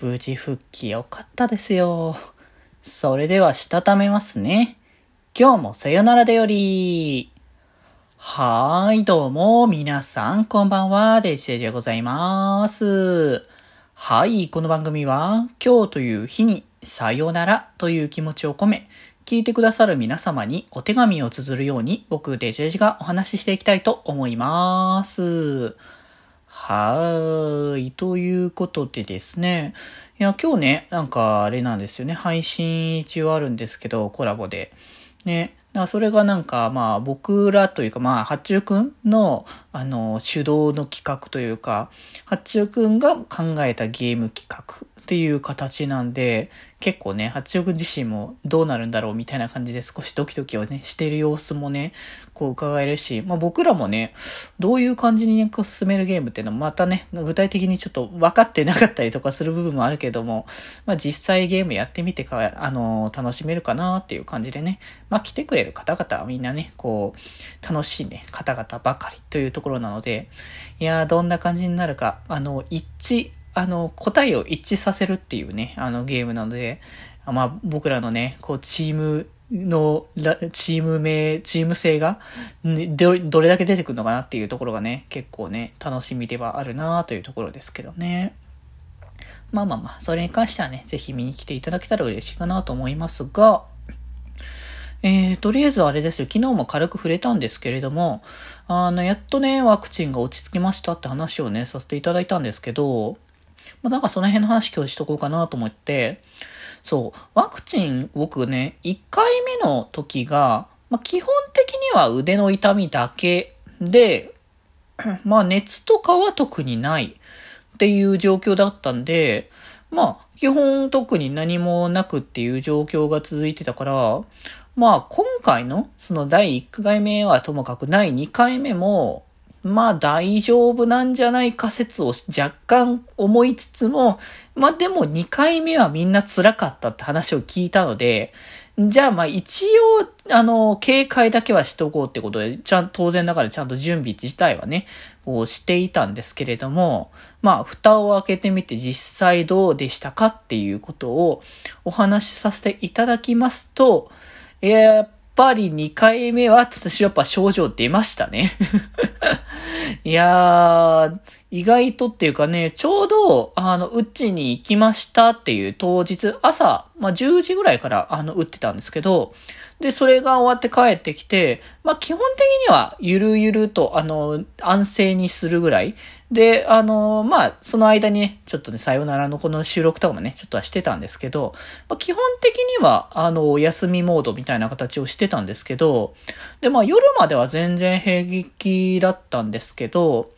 無事復帰よかったですよ。それではしたためますね。今日もさよならでより。はーい、どうも、皆さん、こんばんは、デジデジでございます。はい、この番組は、今日という日に、さよならという気持ちを込め、聞いてくださる皆様にお手紙を綴るように、僕、デジデジがお話ししていきたいと思います。はーい。ということでですね。いや、今日ね、なんかあれなんですよね。配信一応あるんですけど、コラボで。ね。だからそれがなんか、まあ僕らというか、まあ、八中くんの、あの、主導の企画というか、八中くんが考えたゲーム企画っていう形なんで、結構ね、八億自身もどうなるんだろうみたいな感じで少しドキドキをね、してる様子もね、こう伺えるし、まあ僕らもね、どういう感じにね、こう進めるゲームっていうのもまたね、具体的にちょっと分かってなかったりとかする部分もあるけども、まあ実際ゲームやってみてか、あの楽しめるかなっていう感じでね、まあ来てくれる方々はみんなね、こう、楽しいね、方々ばかりというところなので、いやー、どんな感じになるか、あの、一致あの、答えを一致させるっていうね、あのゲームなので、まあ僕らのね、こうチームの、チーム名、チーム性が、ど、どれだけ出てくるのかなっていうところがね、結構ね、楽しみではあるなというところですけどね。まあまあまあ、それに関してはね、ぜひ見に来ていただけたら嬉しいかなと思いますが、えー、とりあえずあれですよ、昨日も軽く触れたんですけれども、あの、やっとね、ワクチンが落ち着きましたって話をね、させていただいたんですけど、まあ、なんかその辺の話今日しとこうかなと思って、そう、ワクチン僕ね、1回目の時が、まあ、基本的には腕の痛みだけで、まあ熱とかは特にないっていう状況だったんで、まあ基本特に何もなくっていう状況が続いてたから、まあ今回のその第1回目はともかく第2回目も、まあ大丈夫なんじゃないか説を若干思いつつも、まあでも2回目はみんな辛かったって話を聞いたので、じゃあまあ一応、あの、警戒だけはしとこうってことで、ちゃん、当然ながらちゃんと準備自体はね、こうしていたんですけれども、まあ蓋を開けてみて実際どうでしたかっていうことをお話しさせていただきますと、やっぱり2回目は私やっぱ症状出ましたね。いやー、意外とっていうかね、ちょうど、あの、うちに行きましたっていう当日、朝、まあ、10時ぐらいから、あの、打ってたんですけど、で、それが終わって帰ってきて、まあ、基本的には、ゆるゆると、あの、安静にするぐらい。で、あの、まあ、その間にね、ちょっとね、さよならのこの収録とかもね、ちょっとはしてたんですけど、まあ、基本的には、あの、お休みモードみたいな形をしてたんですけど、で、まあ、夜までは全然平気だったんですけど、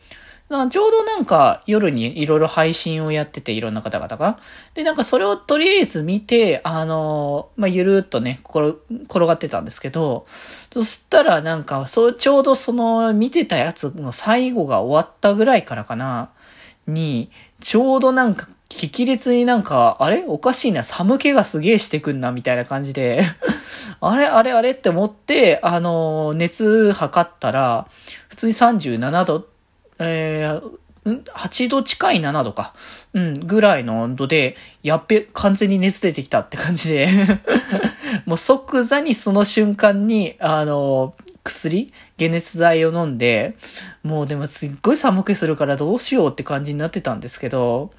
ちょうどなんか夜にいろいろ配信をやってて、いろんな方々が。で、なんかそれをとりあえず見て、あの、まあ、ゆるっとね、転がってたんですけど、そしたらなんか、そう、ちょうどその見てたやつの最後が終わったぐらいからかな、に、ちょうどなんか、激烈になんか、あれ？おかしいな、寒気がすげえしてくんな、みたいな感じで。あれあれあれ？って思って、あの、熱測ったら、普通に37度えー、8度近い7度か。うん、ぐらいの温度で、やっべ、完全に熱出てきたって感じで。もう即座にその瞬間に、あの、薬？解熱剤を飲んで、もうでもすっごい寒くするからどうしようって感じになってたんですけど、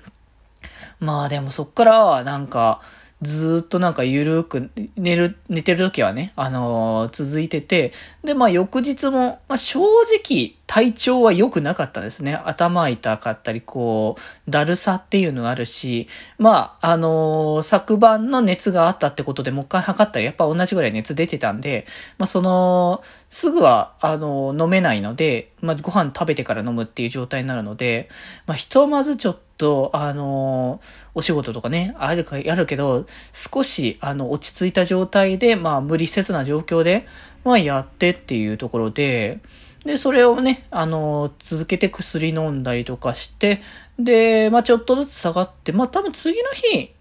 まあでもそっからなんか、ずっとなんかゆるく寝る、寝てる時はね、あのー、続いてて、で、まあ翌日も、まあ正直体調は良くなかったですね。頭痛かったり、こう、だるさっていうのがあるし、まあ、あのー、昨晩の熱があったってことでもう一回測ったらやっぱ同じぐらい熱出てたんで、まあその、すぐは、あのー、飲めないので、まあご飯食べてから飲むっていう状態になるので、まあひとまずちょっと、あの、お仕事とかね、あるか、やるけど、少し、あの、落ち着いた状態で、まあ、無理せずな状況で、まあ、やってっていうところで、で、それをね、あの、続けて薬飲んだりとかして、で、まあ、ちょっとずつ下がって、まあ、多分次の日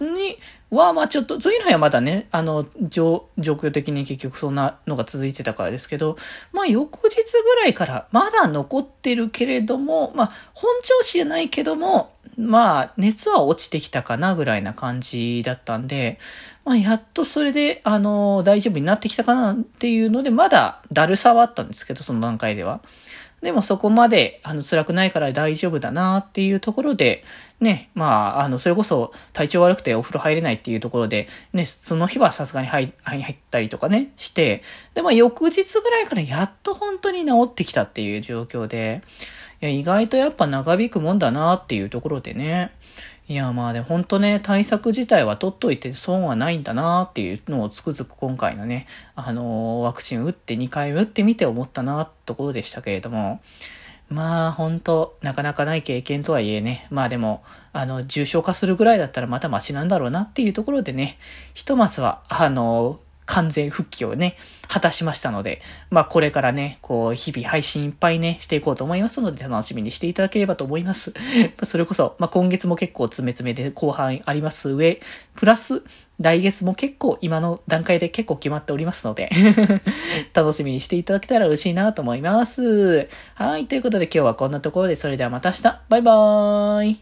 には、まあ、ちょっと、次の日はまだね、あの、状、状況的に結局そんなのが続いてたからですけど、まあ、翌日ぐらいから、まだ残ってるけれども、まあ、本調子じゃないけども、まあ、熱は落ちてきたかなぐらいな感じだったんで、まあ、やっとそれで、あの、大丈夫になってきたかなっていうので、まだだるさはあったんですけど、その段階では。でもそこまで、あの、辛くないから大丈夫だなっていうところで、ね、まあ、あの、それこそ体調悪くてお風呂入れないっていうところで、ね、その日はさすがに入ったりとかね、して、で、まあ、翌日ぐらいからやっと本当に治ってきたっていう状況で、いや、意外とやっぱ長引くもんだなっていうところでね、いや、まあで、ほんとね、対策自体は取っといて損はないんだなっていうのをつくづく今回のね、あのー、ワクチン打って2回打ってみて思ったなってところでしたけれども、まあ、ほんと、なかなかない経験とはいえね、まあでも、あの、重症化するぐらいだったらまたマシなんだろうなっていうところでね、ひとまずは、あの、完全復帰をね、果たしましたので、まあこれからね、こう、日々配信いっぱいね、していこうと思いますので、楽しみにしていただければと思います。それこそ、まあ今月も結構詰め詰めで後半あります上、プラス、来月も結構今の段階で結構決まっておりますので 楽しみにしていただけたら嬉しいなと思います。はい、ということで今日はこんなところで、それではまた明日、バイバーイ